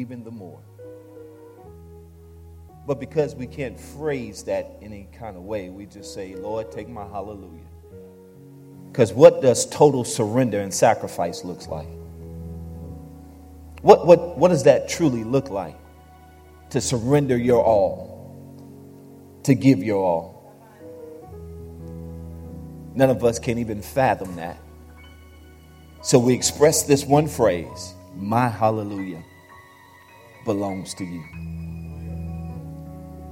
even the more. But because we can't phrase that any kind of way, we just say, Lord, take my hallelujah. Because what does total surrender and sacrifice looks like? What, what, what does that truly look like? To surrender your all, to give your all. None of us can even fathom that. So we express this one phrase My hallelujah belongs to you.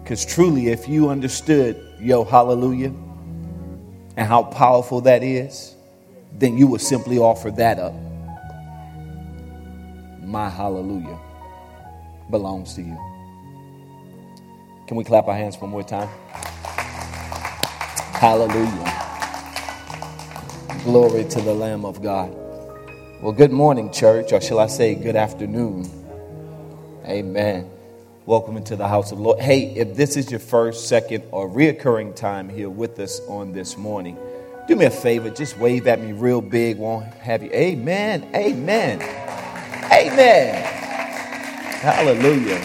Because truly, if you understood your hallelujah and how powerful that is, then you would simply offer that up. My hallelujah belongs to you. Can we clap our hands one more time? Hallelujah. Glory to the Lamb of God. Well, good morning, church, or shall I say good afternoon? Amen. Welcome into the house of the Lord. Hey, if this is your first, second, or reoccurring time here with us on this morning, do me a favor, just wave at me real big. Won't have you. Amen. Amen. Amen. Hallelujah.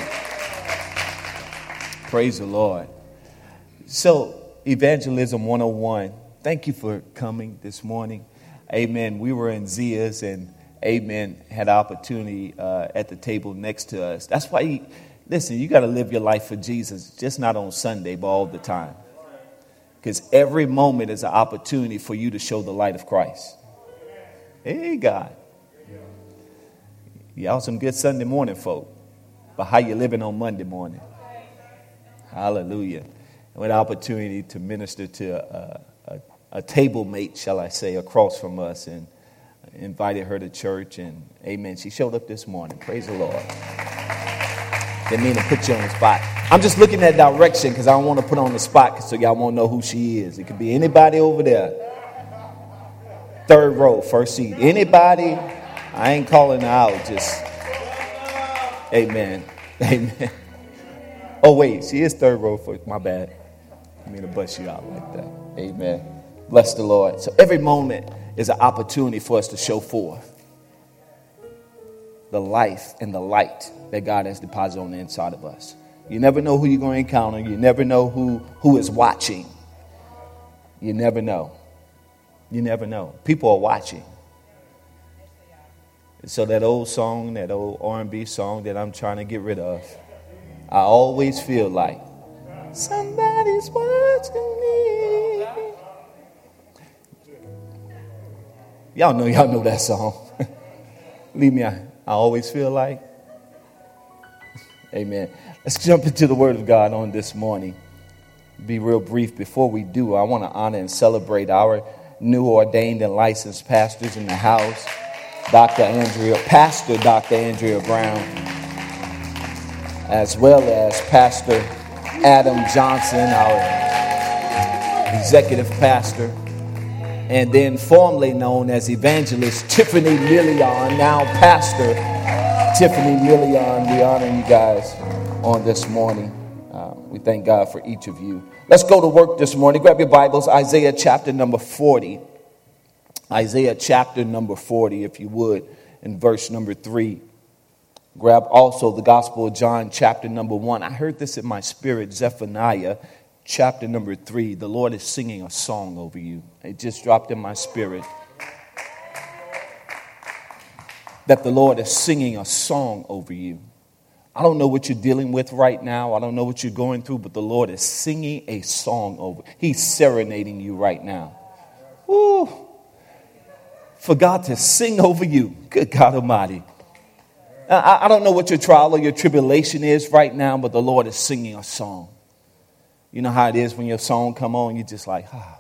Praise the Lord. So, Evangelism 101, thank you for coming this morning. Amen. We were in Zia's and Amen had opportunity uh, at the table next to us. That's why he, Listen, you got to live your life for Jesus, just not on Sunday, but all the time. Because every moment is an opportunity for you to show the light of Christ. Hey, God. Y'all some good Sunday morning folk. But how you living on Monday morning? Hallelujah. And with opportunity to minister to a, a, a table mate, shall I say, across from us and invited her to church. And amen. She showed up this morning. Praise the Lord. Didn't mean to put you on the spot. I'm just looking that direction because I don't want to put on the spot so y'all won't know who she is. It could be anybody over there. Third row, first seat. Anybody? I ain't calling her out. Just, amen. Amen. Oh, wait, she is third row for my bad. I mean to bust you out like that. Amen. Bless the Lord. So every moment is an opportunity for us to show forth the life and the light that God has deposited on the inside of us. You never know who you're going to encounter. You never know who, who is watching. You never know. You never know. People are watching. So that old song, that old R&B song that I'm trying to get rid of, I always feel like somebody's watching me. Y'all know, y'all know that song. Leave me out. I always feel like. Amen. Let's jump into the Word of God on this morning. Be real brief. Before we do, I want to honor and celebrate our new ordained and licensed pastors in the house, Dr. Andrea, Pastor Dr. Andrea Brown, as well as Pastor Adam Johnson, our executive pastor and then formerly known as evangelist Tiffany Million, now Pastor Tiffany Million. We honor you guys on this morning. Uh, we thank God for each of you. Let's go to work this morning. Grab your Bibles, Isaiah chapter number 40. Isaiah chapter number 40, if you would, in verse number 3. Grab also the Gospel of John, chapter number 1. I heard this in my spirit, Zephaniah chapter number three, the Lord is singing a song over you. It just dropped in my spirit. That the Lord is singing a song over you. I don't know what you're dealing with right now. I don't know what you're going through, but the Lord is singing a song over. He's serenading you right now. Woo! For God to sing over you. Good God Almighty. I, I don't know what your trial or your tribulation is right now, but the Lord is singing a song. You know how it is when your song come on, you're just like, ah.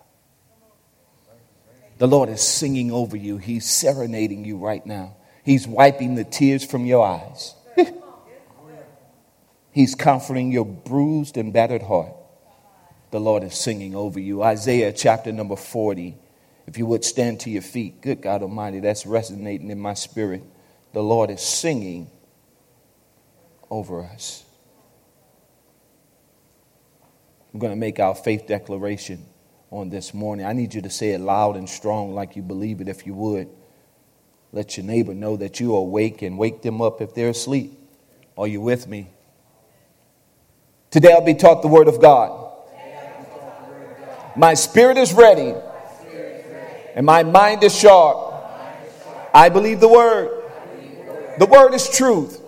The Lord is singing over you. He's serenading you right now. He's wiping the tears from your eyes. He's comforting your bruised and battered heart. The Lord is singing over you. Isaiah chapter number 40. If you would stand to your feet, good God Almighty, that's resonating in my spirit. The Lord is singing over us. I'm going to make our faith declaration on this morning. I need you to say it loud and strong like you believe it, if you would. Let your neighbor know that you are awake and wake them up if they're asleep. Are you with me? Today I'll be taught the Word of God. My spirit is ready, and my mind is sharp. I believe the Word. The Word is truth,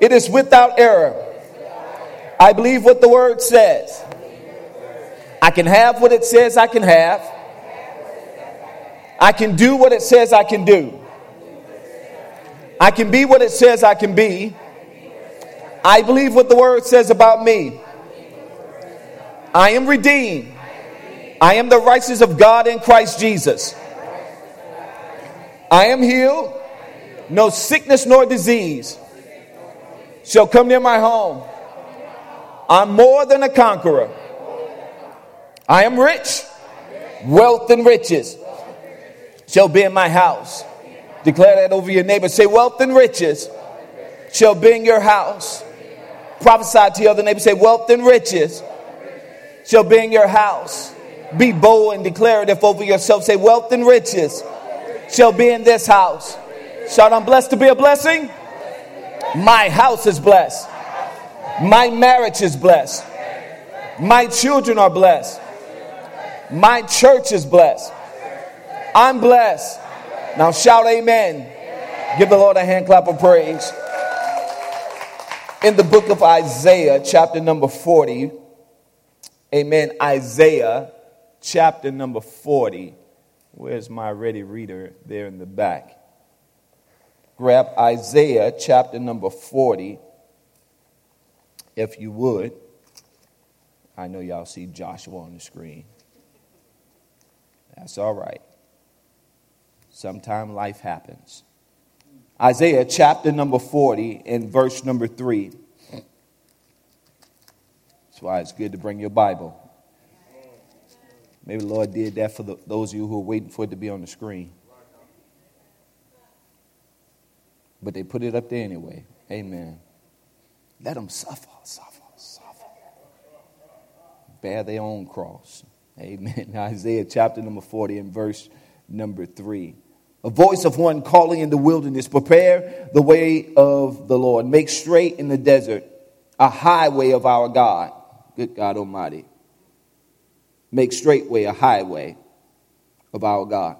it is without error. I believe what the Word says. I can have what it says I can have. I can do what it says I can do. I can be what it says I can be. I believe what the word says about me. I am redeemed. I am the righteousness of God in Christ Jesus. I am healed. No sickness nor disease shall come near my home. I'm more than a conqueror. I am rich. Wealth and riches shall be in my house. Declare that over your neighbor. Say, wealth and riches shall be in your house. Prophesy to your other neighbor. Say, wealth and riches shall be in your house. Be bold and declarative over yourself. Say, wealth and riches shall be in this house. Shout, I'm blessed to be a blessing. My house is blessed. My marriage is blessed. My children are blessed. My church is blessed. I'm blessed. Now shout amen. Give the Lord a hand clap of praise. In the book of Isaiah, chapter number 40, amen. Isaiah, chapter number 40. Where's my ready reader? There in the back. Grab Isaiah, chapter number 40, if you would. I know y'all see Joshua on the screen. That's all right. Sometime life happens. Isaiah chapter number 40 and verse number 3. That's why it's good to bring your Bible. Maybe the Lord did that for the, those of you who are waiting for it to be on the screen. But they put it up there anyway. Amen. Let them suffer, suffer, suffer. Bear their own cross. Amen. Isaiah chapter number 40 and verse number 3 a voice of one calling in the wilderness, prepare the way of the Lord, make straight in the desert a highway of our God. Good God Almighty. Make straightway a highway of our God.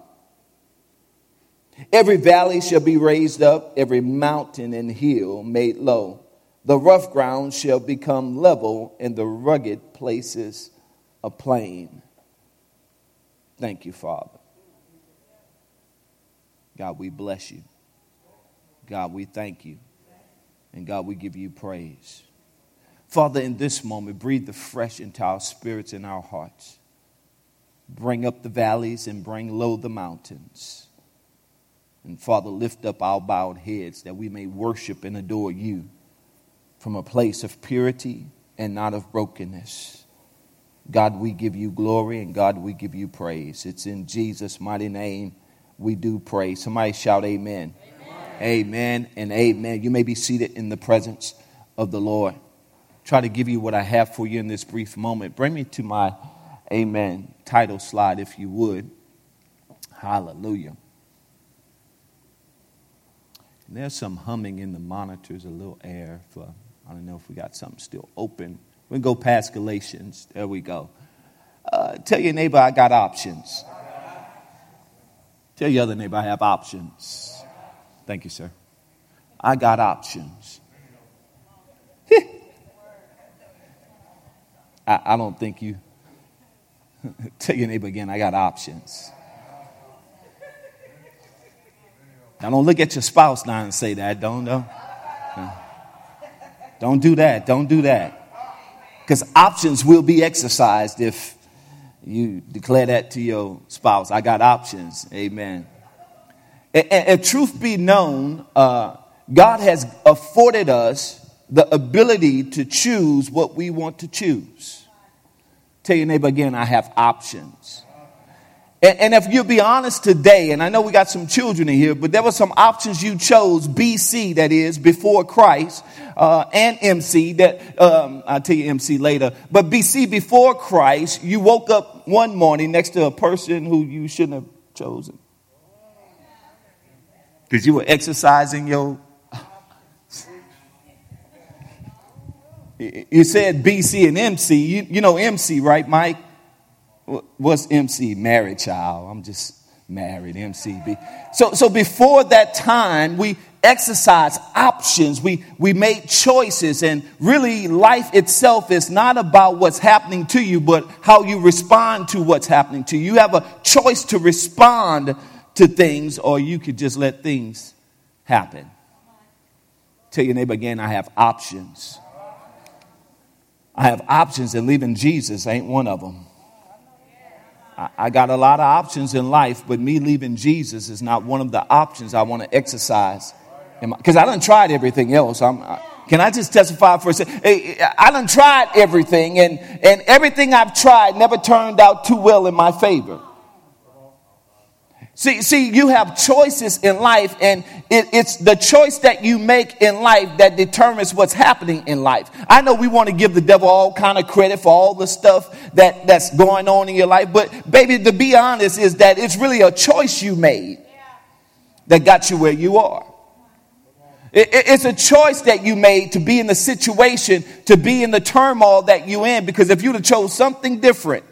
Every valley shall be raised up, every mountain and hill made low. The rough ground shall become level, and the rugged places a plain. Thank you, Father. God, we bless you. God, we thank you. And God, we give you praise. Father, in this moment, breathe the fresh into our spirits and our hearts. Bring up the valleys and bring low the mountains. And Father, lift up our bowed heads that we may worship and adore you from a place of purity and not of brokenness. God, we give you glory and God, we give you praise. It's in Jesus' mighty name we do pray. Somebody shout amen. Amen, amen and amen. You may be seated in the presence of the Lord. Try to give you what I have for you in this brief moment. Bring me to my amen title slide if you would. Hallelujah. And there's some humming in the monitors, a little air for, I don't know if we got something still open. We can go past Galatians. There we go. Uh, tell your neighbor I got options. Tell your other neighbor I have options. Thank you, sir. I got options. I, I don't think you. Tell your neighbor again, I got options. Now, don't look at your spouse now and say that. Don't, don't. Don't do that. Don't do that. Because options will be exercised if you declare that to your spouse. I got options. Amen. And, and, and truth be known, uh, God has afforded us the ability to choose what we want to choose. Tell your neighbor again, I have options. And, and, if you'll be honest today, and I know we got some children in here, but there were some options you chose, BC, that is, before Christ, uh, and MC, that, um, I'll tell you MC later, but BC, before Christ, you woke up one morning next to a person who you shouldn't have chosen. Because you were exercising your. You said BC and MC. You, you know MC, right, Mike? What's MC? Married child. I'm just married, MCB. So, so before that time, we exercise options. We, we made choices. And really, life itself is not about what's happening to you, but how you respond to what's happening to you. You have a choice to respond to things, or you could just let things happen. Tell your neighbor again, I have options. I have options, and leaving Jesus ain't one of them. I got a lot of options in life, but me leaving Jesus is not one of the options I want to exercise. Because I done tried everything else. I, can I just testify for a second? Eh, eh, I done tried everything, and, and everything I've tried never turned out too well in my favor. See, see, you have choices in life, and it, it's the choice that you make in life that determines what's happening in life. I know we want to give the devil all kind of credit for all the stuff that, that's going on in your life, but baby, to be honest, is that it's really a choice you made that got you where you are. It, it, it's a choice that you made to be in the situation, to be in the turmoil that you in, because if you'd have chose something different,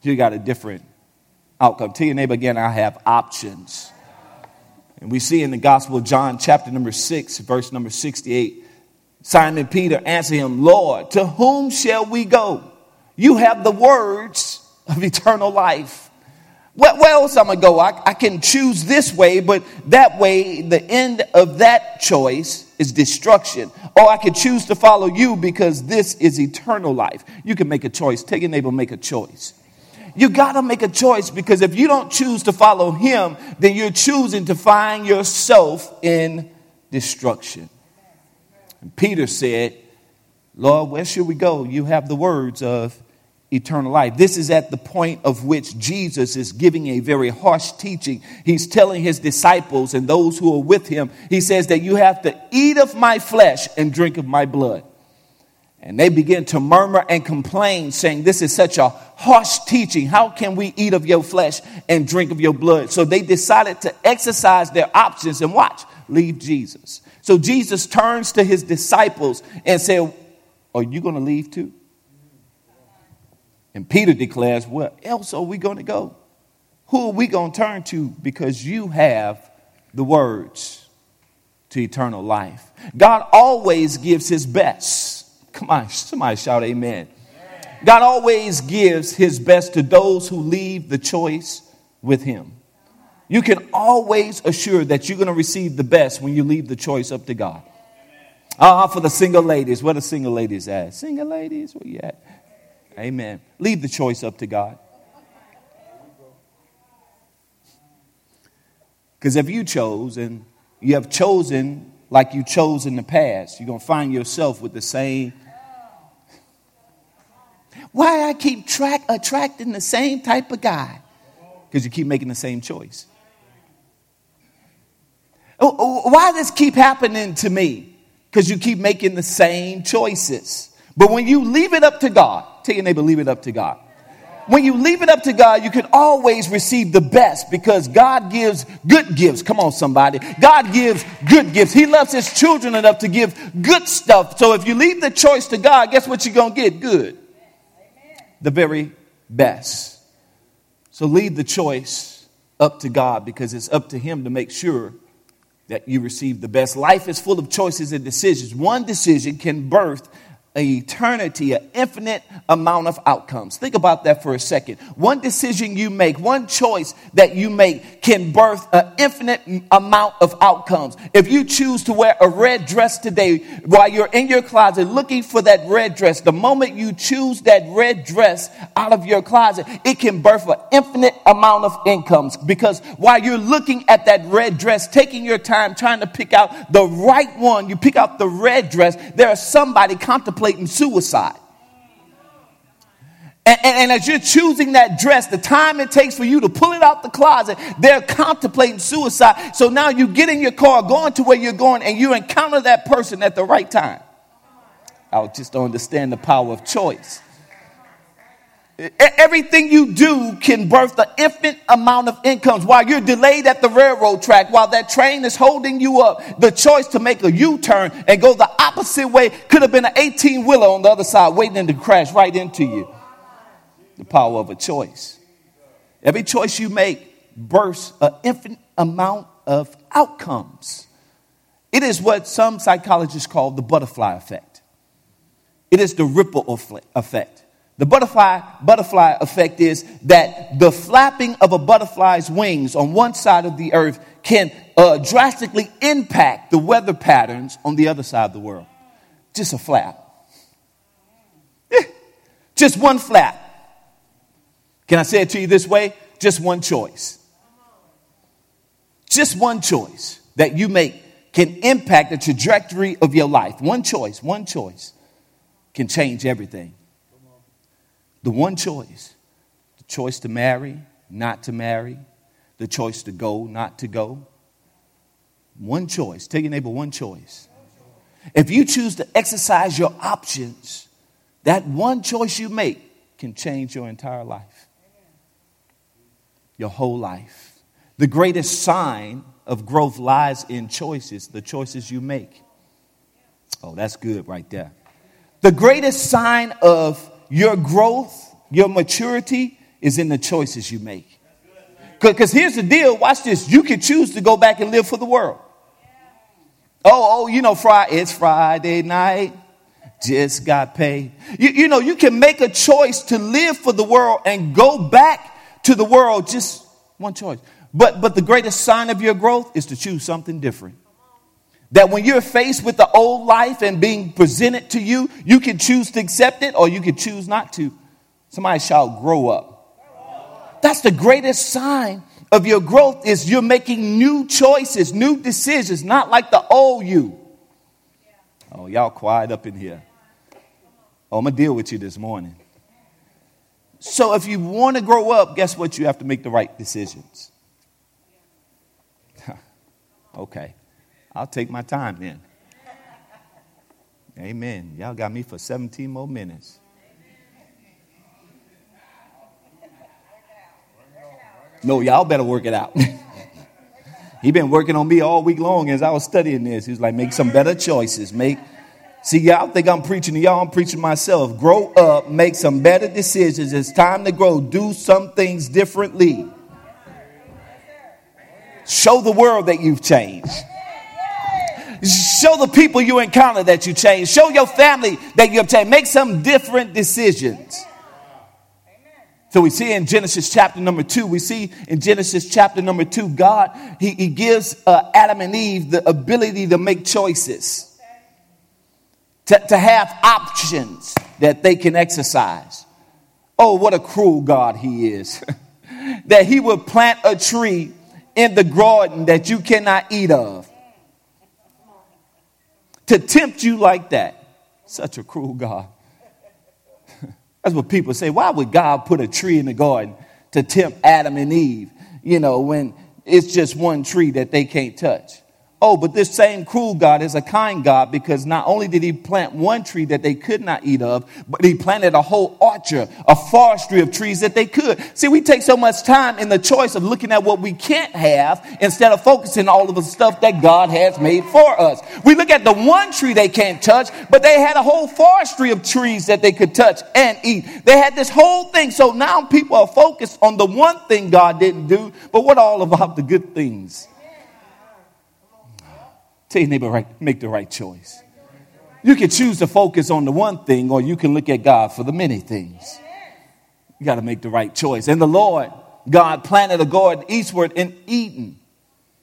you got a different outcome. Tell your neighbor again, I have options. And we see in the Gospel of John, chapter number 6, verse number 68, Simon Peter answered him, Lord, to whom shall we go? You have the words of eternal life. Where, where else am I go? I, I can choose this way, but that way, the end of that choice is destruction. Or I can choose to follow you because this is eternal life. You can make a choice. Take your neighbor, make a choice. You got to make a choice because if you don't choose to follow him, then you're choosing to find yourself in destruction. And Peter said, Lord, where should we go? You have the words of eternal life. This is at the point of which Jesus is giving a very harsh teaching. He's telling his disciples and those who are with him, he says that you have to eat of my flesh and drink of my blood. And they begin to murmur and complain, saying, This is such a harsh teaching. How can we eat of your flesh and drink of your blood? So they decided to exercise their options and watch, leave Jesus. So Jesus turns to his disciples and said, Are you going to leave too? And Peter declares, Where else are we going to go? Who are we going to turn to? Because you have the words to eternal life. God always gives his best Come on, somebody shout amen. God always gives his best to those who leave the choice with him. You can always assure that you're going to receive the best when you leave the choice up to God. Ah, for the single ladies, where the single ladies at? Single ladies, where you at? Amen. Leave the choice up to God. Because if you chose and you have chosen like you chose in the past, you're going to find yourself with the same why I keep track, attracting the same type of guy? Because you keep making the same choice. Oh, oh, why this keep happening to me? Because you keep making the same choices. But when you leave it up to God, tell your neighbor, leave it up to God. When you leave it up to God, you can always receive the best because God gives good gifts. Come on, somebody. God gives good gifts. He loves his children enough to give good stuff. So if you leave the choice to God, guess what you're going to get? Good the very best. So leave the choice up to God because it's up to Him to make sure that you receive the best. Life is full of choices and decisions. One decision can birth eternity, an infinite amount of outcomes. Think about that for a second. One decision you make, one choice that you make can birth an infinite amount of outcomes. If you choose to wear a red dress today while you're in your closet looking for that red dress, the moment you choose that red dress out of your closet, it can birth an infinite amount of incomes because while you're looking at that red dress, taking your time trying to pick out the right one, you pick out the red dress, there is somebody contemplating contemplating suicide. And, and, and, as you're choosing that dress, the time it takes for you to pull it out the closet, they're contemplating suicide. So now you get in your car, going to where you're going, and you encounter that person at the right time. I just don't understand the power of choice. Everything you do can birth the infinite amount of incomes while you're delayed at the railroad track, while that train is holding you up. The choice to make a U turn and go the opposite way could have been an 18 wheeler on the other side waiting to crash right into you. The power of a choice. Every choice you make births an infinite amount of outcomes. It is what some psychologists call the butterfly effect. It is the ripple effect. The butterfly, butterfly effect is that the flapping of a butterfly's wings on one side of the earth can uh, drastically impact the weather patterns on the other side of the world. Just a flap. Yeah. Just one flap. Can I say it to you this way? Just one choice. Just one choice that you make can impact the trajectory of your life. One choice, one choice can change everything. The one choice the choice to marry, not to marry, the choice to go, not to go. One choice. Tell your neighbor one choice. If you choose to exercise your options, that one choice you make can change your entire life, your whole life. The greatest sign of growth lies in choices, the choices you make. Oh, that's good right there. The greatest sign of your growth, your maturity is in the choices you make. Because here's the deal watch this. You can choose to go back and live for the world. Oh, oh, you know, Friday, it's Friday night. Just got paid. You, you know, you can make a choice to live for the world and go back to the world. Just one choice. But, but the greatest sign of your growth is to choose something different. That when you're faced with the old life and being presented to you, you can choose to accept it or you can choose not to. Somebody shall grow up. That's the greatest sign of your growth is you're making new choices, new decisions, not like the old you. Oh, y'all quiet up in here. Oh, I'm going to deal with you this morning. So, if you want to grow up, guess what? You have to make the right decisions. okay. I'll take my time then. Amen. Y'all got me for 17 more minutes. No, y'all better work it out. he been working on me all week long as I was studying this. He was like, make some better choices. Make see, y'all think I'm preaching to y'all, I'm preaching myself. Grow up, make some better decisions. It's time to grow. Do some things differently. Show the world that you've changed. Show the people you encounter that you change. Show your family that you have changed. Make some different decisions. So we see in Genesis chapter number two, we see in Genesis chapter number two, God, He, he gives uh, Adam and Eve the ability to make choices, to, to have options that they can exercise. Oh, what a cruel God He is. that He would plant a tree in the garden that you cannot eat of to tempt you like that. Such a cruel God. That's what people say. Why would God put a tree in the garden to tempt Adam and Eve, you know, when it's just one tree that they can't touch? Oh, but this same cruel God is a kind God because not only did he plant one tree that they could not eat of, but he planted a whole orchard, a forestry of trees that they could. See, we take so much time in the choice of looking at what we can't have instead of focusing all of the stuff that God has made for us. We look at the one tree they can't touch, but they had a whole forestry of trees that they could touch and eat. They had this whole thing. So now people are focused on the one thing God didn't do, but what all about the good things? Tell your neighbor, right, make the right choice. You can choose to focus on the one thing, or you can look at God for the many things. You got to make the right choice. And the Lord, God planted a garden eastward in Eden.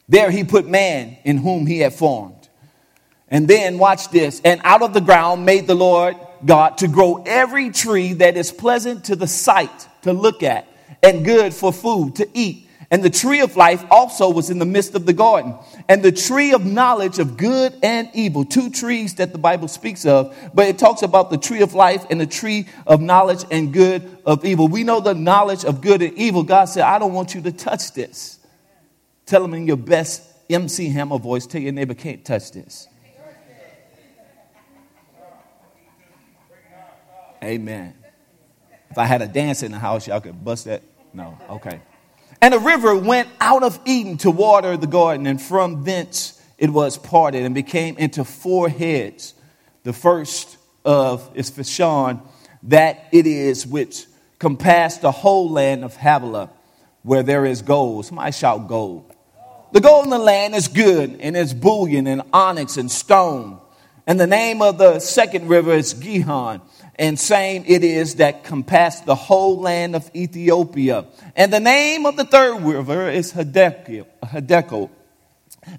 There he put man in whom he had formed. And then, watch this, and out of the ground made the Lord God to grow every tree that is pleasant to the sight to look at and good for food to eat. And the tree of life also was in the midst of the garden. And the tree of knowledge of good and evil, two trees that the Bible speaks of, but it talks about the tree of life and the tree of knowledge and good of evil. We know the knowledge of good and evil. God said, I don't want you to touch this. Tell them in your best MC Hammer voice, tell your neighbor, can't touch this. Amen. If I had a dance in the house, y'all could bust that. No, okay. And a river went out of Eden to water the garden, and from thence it was parted and became into four heads. The first of is Pishon, that it is which compassed the whole land of Havilah, where there is gold. Somebody shout gold. The gold in the land is good, and it's bullion and onyx and stone. And the name of the second river is Gihon and same it is that compassed the whole land of Ethiopia. And the name of the third river is Hiddekel,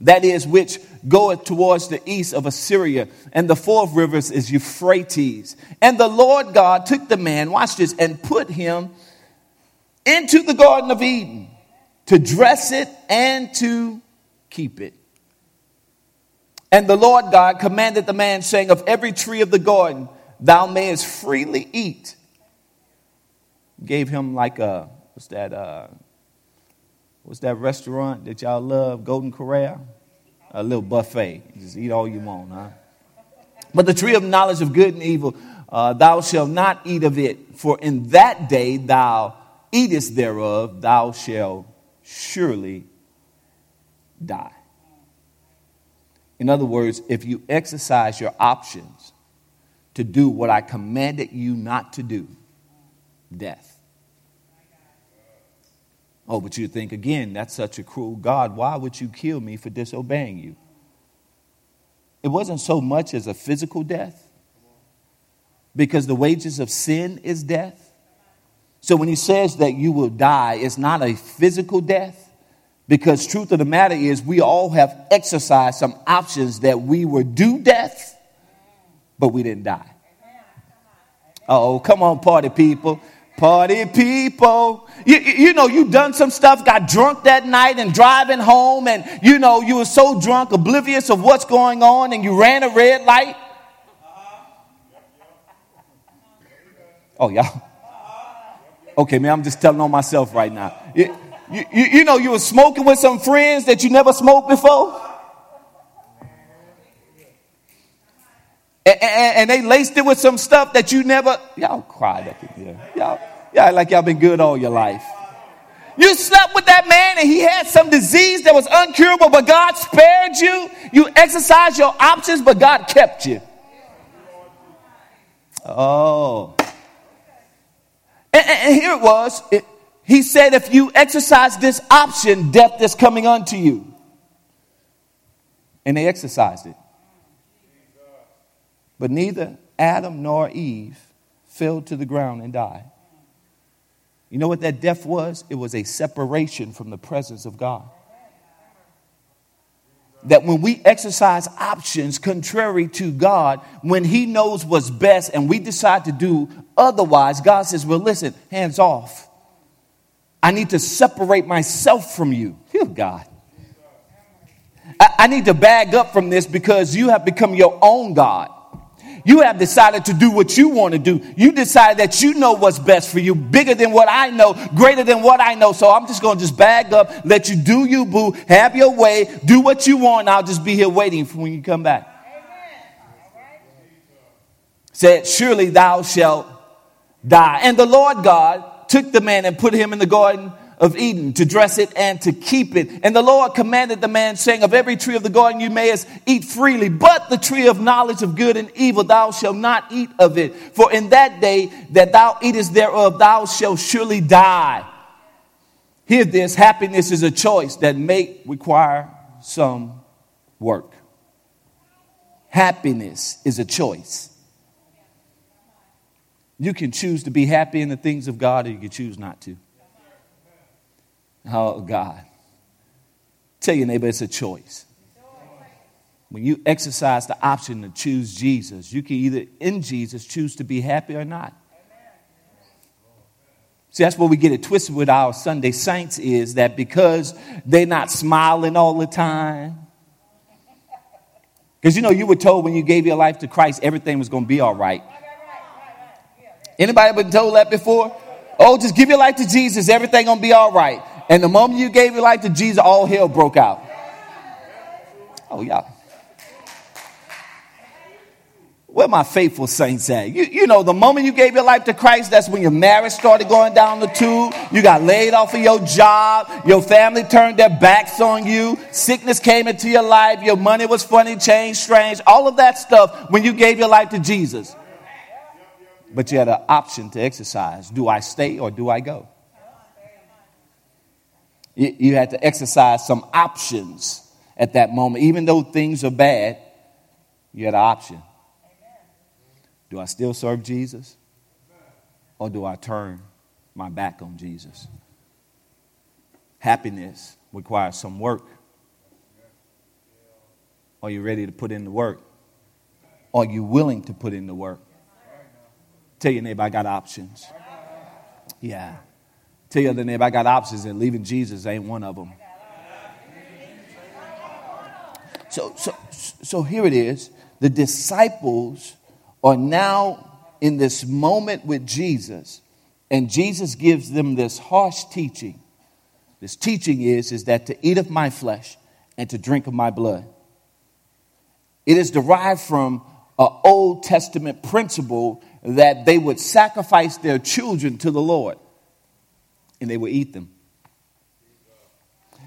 that is, which goeth towards the east of Assyria. And the fourth river is Euphrates. And the Lord God took the man, watch this, and put him into the Garden of Eden to dress it and to keep it. And the Lord God commanded the man, saying, Of every tree of the garden, thou mayest freely eat. Gave him like a, what's that, uh, what's that restaurant that y'all love, Golden Corral? A little buffet. just eat all you want, huh? But the tree of knowledge of good and evil, uh, thou shalt not eat of it, for in that day thou eatest thereof, thou shalt surely die. In other words, if you exercise your options, to do what I commanded you not to do death. Oh, but you think again, that's such a cruel God. Why would you kill me for disobeying you? It wasn't so much as a physical death, because the wages of sin is death. So when he says that you will die, it's not a physical death, because truth of the matter is we all have exercised some options that we were due death but we didn't die. Oh, come on, party people. Party people. You, you know, you done some stuff, got drunk that night and driving home, and you know, you were so drunk, oblivious of what's going on, and you ran a red light. Oh, y'all. Okay, man, I'm just telling on myself right now. You, you, you know, you were smoking with some friends that you never smoked before. And, and, and, they laced it with some stuff that you never, y'all cried up in here. Y'all, y'all like y'all been good all your life. You slept with that man and he had some disease that was uncurable, but God spared you. You exercised your options, but God kept you. Oh. And, and here it was. It, he said, if you exercise this option, death is coming unto you. And they exercised it. But neither Adam nor Eve fell to the ground and died. You know what that death was? It was a separation from the presence of God. That when we exercise options contrary to God, when He knows what's best and we decide to do otherwise, God says, Well, listen, hands off. I need to separate myself from you. God. I, I need to bag up from this because you have become your own God. You have decided to do what you want to do. You decide that you know what's best for you, bigger than what I know, greater than what I know. So I'm just going to just bag up, let you do you, boo, have your way, do what you want, I'll just be here waiting for when you come back. Said, Surely thou shalt die. And the Lord God took the man and put him in the garden of Eden to dress it and to keep it. And the Lord commanded the man, saying, Of every tree of the garden you mayest eat freely, but the tree of knowledge of good and evil thou shalt not eat of it. For in that day that thou eatest thereof, thou shalt surely die. Hear this happiness is a choice that may require some work. Happiness is a choice. You can choose to be happy in the things of God, or you can choose not to. Oh, God. Tell your neighbor it's a choice. When you exercise the option to choose Jesus, you can either in Jesus choose to be happy or not. See, that's where we get it twisted with our Sunday saints is that because they're not smiling all the time. Because you know, you were told when you gave your life to Christ, everything was going to be all right. Anybody been told that before? Oh, just give your life to Jesus, everything to be all right. And the moment you gave your life to Jesus, all hell broke out. Oh, yeah. Where my faithful saints at? You, you know, the moment you gave your life to Christ, that's when your marriage started going down the tube. You got laid off of your job. Your family turned their backs on you. Sickness came into your life. Your money was funny, changed, strange. All of that stuff when you gave your life to Jesus. But you had an option to exercise. Do I stay or do I go? You, you had to exercise some options at that moment. Even though things are bad, you had an option. Do I still serve Jesus? Or do I turn my back on Jesus? Happiness requires some work. Are you ready to put in the work? Are you willing to put in the work? Tell your neighbor, I got options. Yeah. Tell your other neighbor, I got options, and leaving Jesus ain't one of them. So, so, so here it is. The disciples are now in this moment with Jesus, and Jesus gives them this harsh teaching. This teaching is, is that to eat of my flesh and to drink of my blood. It is derived from an Old Testament principle that they would sacrifice their children to the Lord and they would eat them.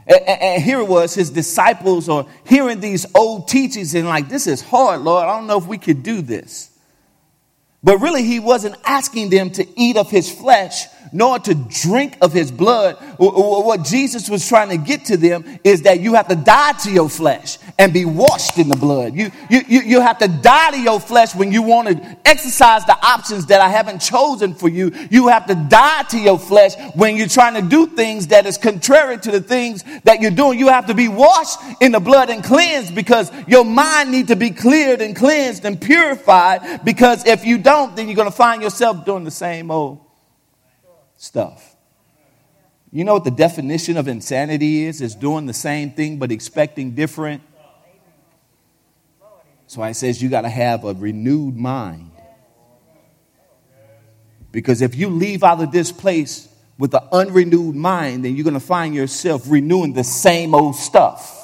And, here it was, his disciples are hearing these old teachings and like, this is hard, Lord. I don't know if we could do this. But really, he wasn't asking them to eat of his flesh nor to drink of his blood. What Jesus was trying to get to them is that you have to die to your flesh and be washed in the blood. You, you, you have to die to your flesh when you want to exercise the options that I haven't chosen for you. You have to die to your flesh when you're trying to do things that is contrary to the things that you're doing. You have to be washed in the blood and cleansed because your mind needs to be cleared and cleansed and purified because if you don't, then you're going to find yourself doing the same old stuff. You know what the definition of insanity is? Is doing the same thing but expecting different. So I says you got to have a renewed mind. Because if you leave out of this place with an unrenewed mind, then you're going to find yourself renewing the same old stuff.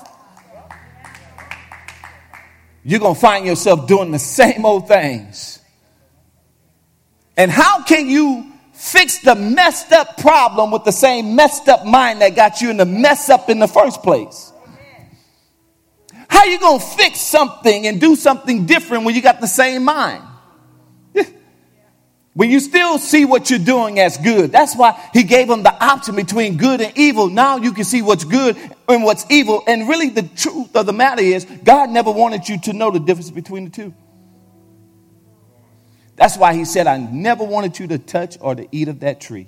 You're going to find yourself doing the same old things. And how can you fix the messed up problem with the same messed up mind that got you in the mess up in the first place. How you going to fix something and do something different when you got the same mind? when you still see what you're doing as good. That's why he gave them the option between good and evil. Now you can see what's good and what's evil. And really, the truth of the matter is, God never wanted you to know the difference between the two. That's why he said, I never wanted you to touch or to eat of that tree.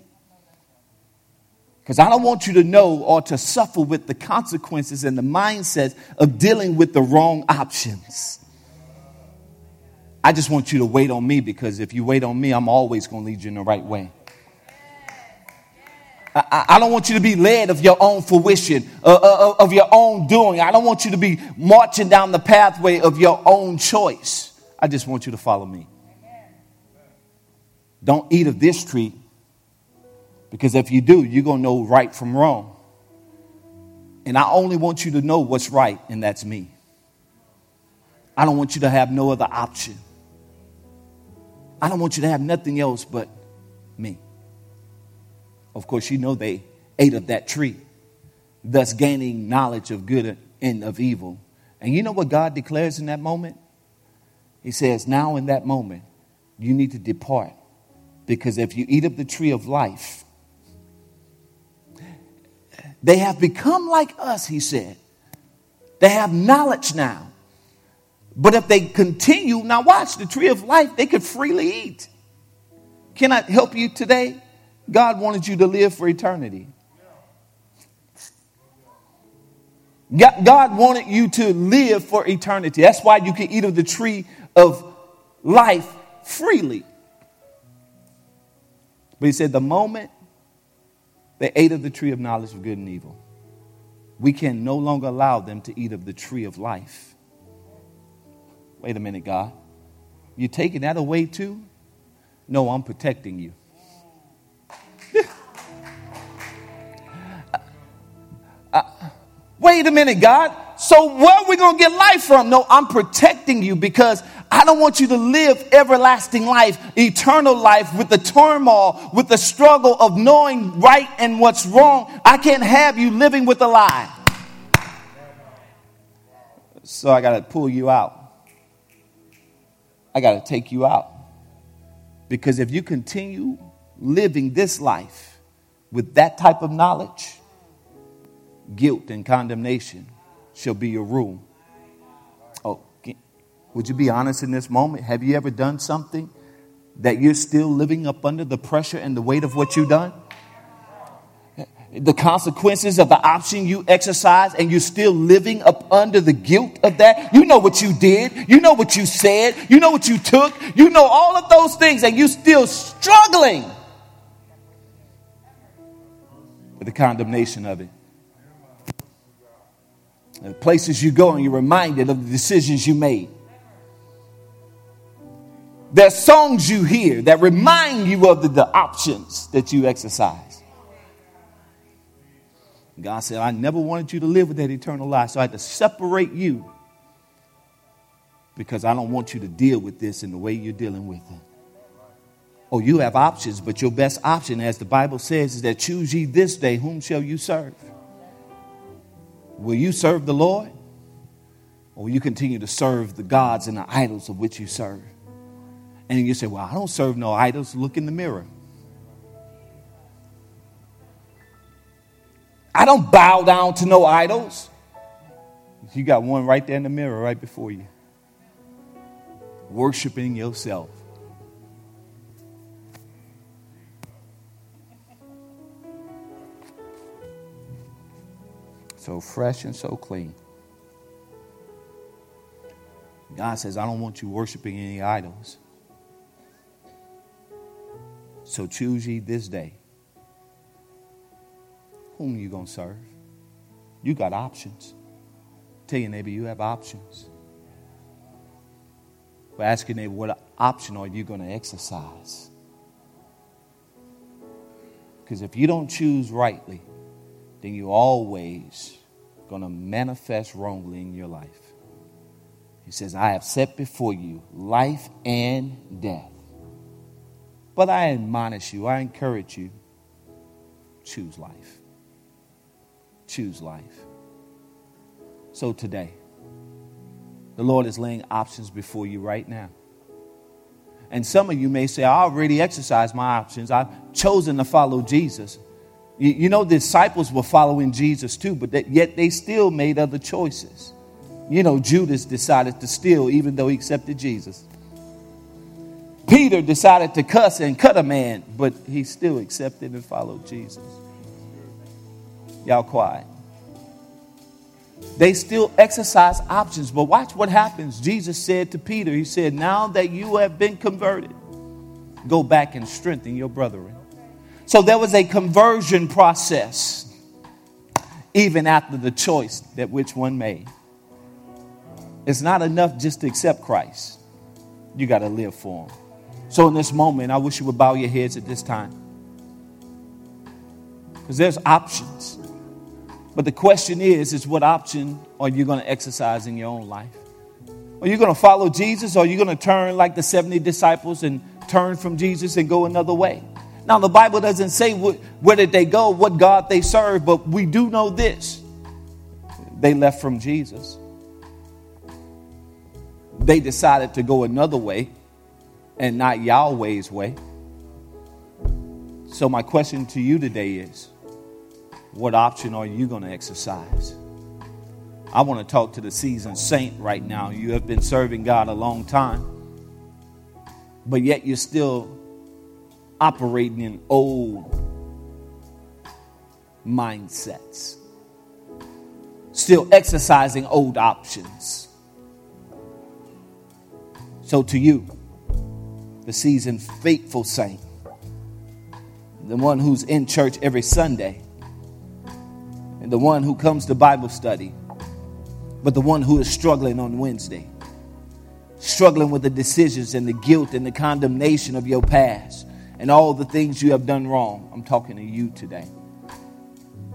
Because I don't want you to know or to suffer with the consequences and the mindset of dealing with the wrong options. I just want you to wait on me because if you wait on me, I'm always going to lead you in the right way. I, don't want you to be led of your own fruition, uh, uh, of your own doing. I don't want you to be marching down the pathway of your own choice. I just want you to follow me. Don't eat of this tree because if you do, you're going to know right from wrong. And I only want you to know what's right, and that's me. I don't want you to have no other option. I don't want you to have nothing else but me. Of course, you know they ate of that tree, thus gaining knowledge of good and of evil. And you know what God declares in that moment? He says, Now in that moment, you need to depart because if you eat of the tree of life, they have become like us, he said. They have knowledge now. But if they continue, now watch the tree of life, they could freely eat. Can I help you today? God wanted you to live for eternity. God wanted you to live for eternity. That's why you can eat of the tree of life freely. But he said, the moment they ate of the tree of knowledge of good and evil, we can no longer allow them to eat of the tree of life. Wait a minute, God. you're taking that away too? No, I'm protecting you. uh, wait a minute, God. So where are we going to get life from? No, I'm protecting you because I don't want you to live everlasting life, eternal life with the turmoil, with the struggle of knowing right and what's wrong. I can't have you living with a lie. So I got to pull you out. I got to take you out. Because if you continue living this life with that type of knowledge, guilt and condemnation shall be your rule. Would you be honest in this moment? Have you ever done something that you're still living up under the pressure and the weight of what you've done? The consequences of the option you exercise, and you're still living up under the guilt of that. You know what you did, you know what you said, you know what you took, you know all of those things, and you're still struggling with the condemnation of it. The places you go, and you're reminded of the decisions you made. There's songs you hear that remind you of the, the options that you exercise. God said, I never wanted you to live with that eternal life, so I had to separate you because I don't want you to deal with this in the way you're dealing with it. Oh, you have options, but your best option, as the Bible says, is that choose ye this day whom shall you serve. Will you serve the Lord? Or will you continue to serve the gods and the idols of which you serve? And you say, Well, I don't serve no idols. Look in the mirror. I don't bow down to no idols. You got one right there in the mirror, right before you. Worshiping yourself. so fresh and so clean. God says, I don't want you worshiping any idols. So choose ye this day whom you going to serve. You got options. Tell your neighbor, you have options. We're asking neighbor, what option are you going to exercise? Because if you don't choose rightly, then you're always going to manifest wrongly in your life. He says, I have set before you life and death. But I admonish you, I encourage you, choose life. Choose life. So today, the Lord is laying options before you right now. And some of you may say, I already exercised my options. I've chosen to follow Jesus. You, you know, the disciples were following Jesus too, but that, yet they still made other choices. You know, Judas decided to steal even though he accepted Jesus. Peter decided to cuss and cut a man, but he still accepted and followed Jesus. Y'all quiet. They still exercise options, but watch what happens. Jesus said to Peter, He said, Now that you have been converted, go back and strengthen your brethren. So there was a conversion process, even after the choice that which one made. It's not enough just to accept Christ, you got to live for Him. So, in this moment, I wish you would bow your heads at this time. Because there's options. But the question is, is what option are you going to exercise in your own life? Are you going to follow Jesus or are you going to turn like the 70 disciples and turn from Jesus and go another way? Now, the Bible doesn't say where did they go, what God they serve, but we do know this. They left from Jesus. They decided to go another way and not Yahweh's way. So, my question to you today is what option are you going to exercise? I want to talk to the seasoned saint right now. You have been serving God a long time, but yet you're still operating in old mindsets, still exercising old options. So, to you, the seasoned faithful saint, the one who's in church every Sunday, and the one who comes to Bible study, but the one who is struggling on Wednesday, struggling with the decisions and the guilt and the condemnation of your past and all the things you have done wrong. I'm talking to you today.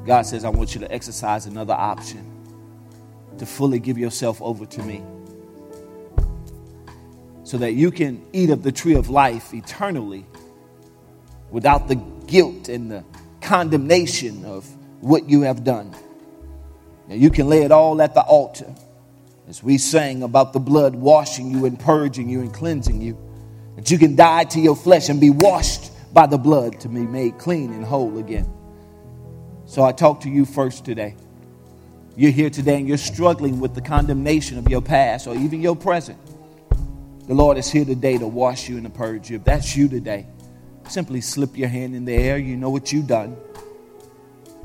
God says, I want you to exercise another option to fully give yourself over to me. So that you can eat of the tree of life eternally without the guilt and the condemnation of what you have done. Now you can lay it all at the altar as we sang about the blood washing you and purging you and cleansing you. That you can die to your flesh and be washed by the blood to be made clean and whole again. So I talk to you first today. You're here today and you're struggling with the condemnation of your past or even your present. The Lord is here today to wash you and to purge you. If that's you today, simply slip your hand in the air. You know what you've done.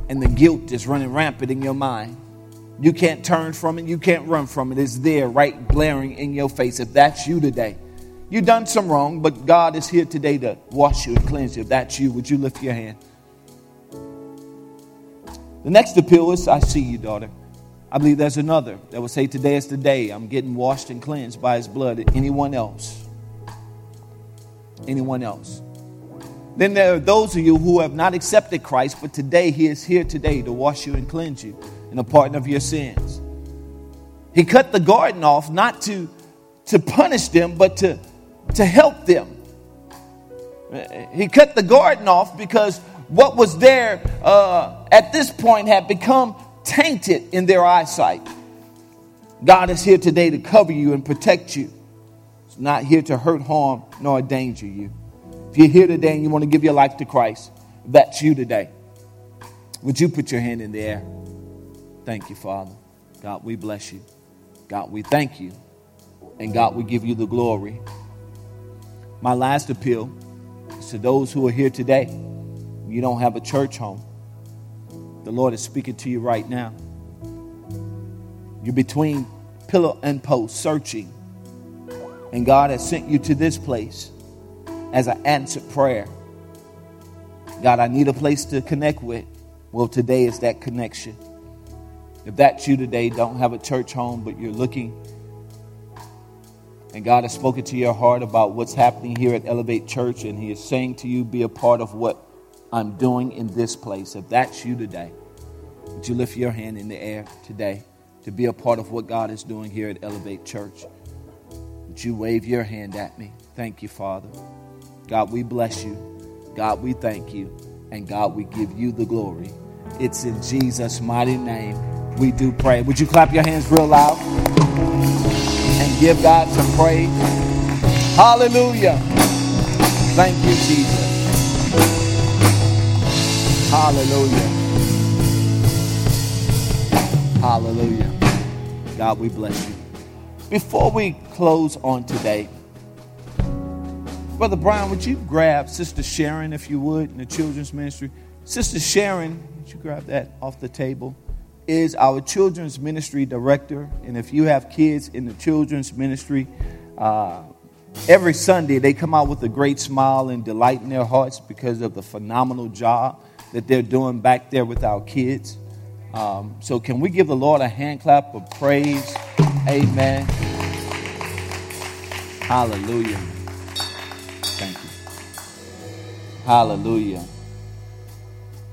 And the guilt is running rampant in your mind. You can't turn from it. You can't run from it. It's there, right, glaring in your face. If that's you today, you've done some wrong, but God is here today to wash you and cleanse you. If that's you, would you lift your hand? The next appeal is I see you, daughter. I believe there's another that would say, Today is the day I'm getting washed and cleansed by his blood. Anyone else? Anyone else? Then there are those of you who have not accepted Christ, but today he is here today to wash you and cleanse you and a pardon of your sins. He cut the garden off not to, to punish them, but to, to help them. He cut the garden off because what was there uh, at this point had become tainted in their eyesight. God is here today to cover you and protect you. He's not here to hurt, harm, nor endanger you. If you're here today and you want to give your life to Christ, that's you today. Would you put your hand in the air? Thank you, Father. God, we bless you. God, we thank you. And God, we give you the glory. My last appeal is to those who are here today. You don't have a church home. The Lord is speaking to you right now. You're between pillar and post searching. And God has sent you to this place as an answered prayer. God, I need a place to connect with. Well, today is that connection. If that's you today, don't have a church home, but you're looking and God has spoken to your heart about what's happening here at Elevate Church, and He is saying to you, be a part of what I'm doing in this place. If that's you today, would you lift your hand in the air today to be a part of what God is doing here at Elevate Church? Would you wave your hand at me? Thank you, Father. God, we bless you. God, we thank you. And God, we give you the glory. It's in Jesus' mighty name we do pray. Would you clap your hands real loud and give God some praise? Hallelujah. Thank you, Jesus. Hallelujah. Hallelujah. God, we bless you. Before we close on today, Brother Brian, would you grab Sister Sharon, if you would, in the children's ministry? Sister Sharon, would you grab that off the table? Is our children's ministry director. And if you have kids in the children's ministry, uh, every Sunday they come out with a great smile and delight in their hearts because of the phenomenal job that they're doing back there with our kids. Um, so, can we give the Lord a hand clap of praise? Amen. Hallelujah. Thank you. Hallelujah.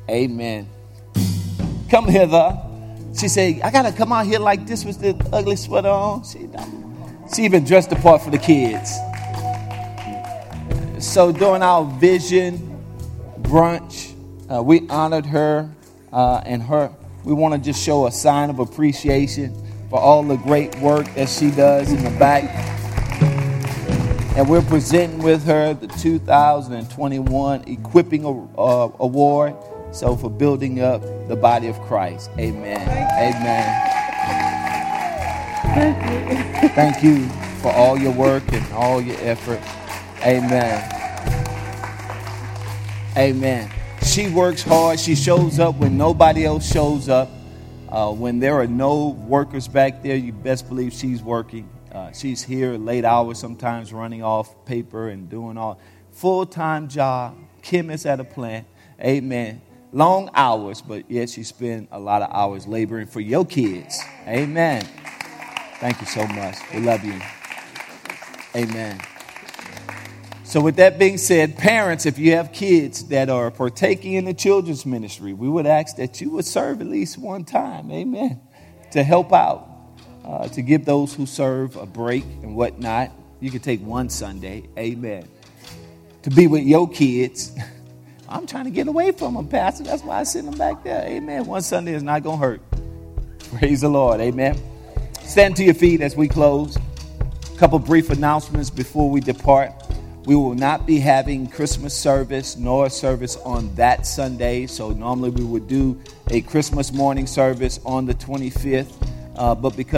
Amen. Come hither. She said, I got to come out here like this with the ugly sweater on. She, she even dressed the part for the kids. So, during our vision brunch, uh, we honored her uh, and her we want to just show a sign of appreciation for all the great work that she does in the back. And we're presenting with her the 2021 Equipping uh, Award. So, for building up the body of Christ. Amen. Amen. Thank you. Thank you for all your work and all your effort. Amen. Amen. She works hard. She shows up when nobody else shows up. Uh, when there are no workers back there, you best believe she's working. Uh, she's here late hours, sometimes running off paper and doing all full time job. Chemist at a plant. Amen. Long hours, but yet she spends a lot of hours laboring for your kids. Amen. Thank you so much. We love you. Amen. So, with that being said, parents, if you have kids that are partaking in the children's ministry, we would ask that you would serve at least one time, amen, to help out, uh, to give those who serve a break and whatnot. You could take one Sunday. Amen. To be with your kids. I'm trying to get away from them, Pastor. That's why I send them back there. Amen. One Sunday is not going to hurt. Praise the Lord. Amen. Stand to your feet as we close. A couple brief announcements before we depart. We will not be having Christmas service nor service on that Sunday. So normally we would do a Christmas morning service on the 25th. Uh, but because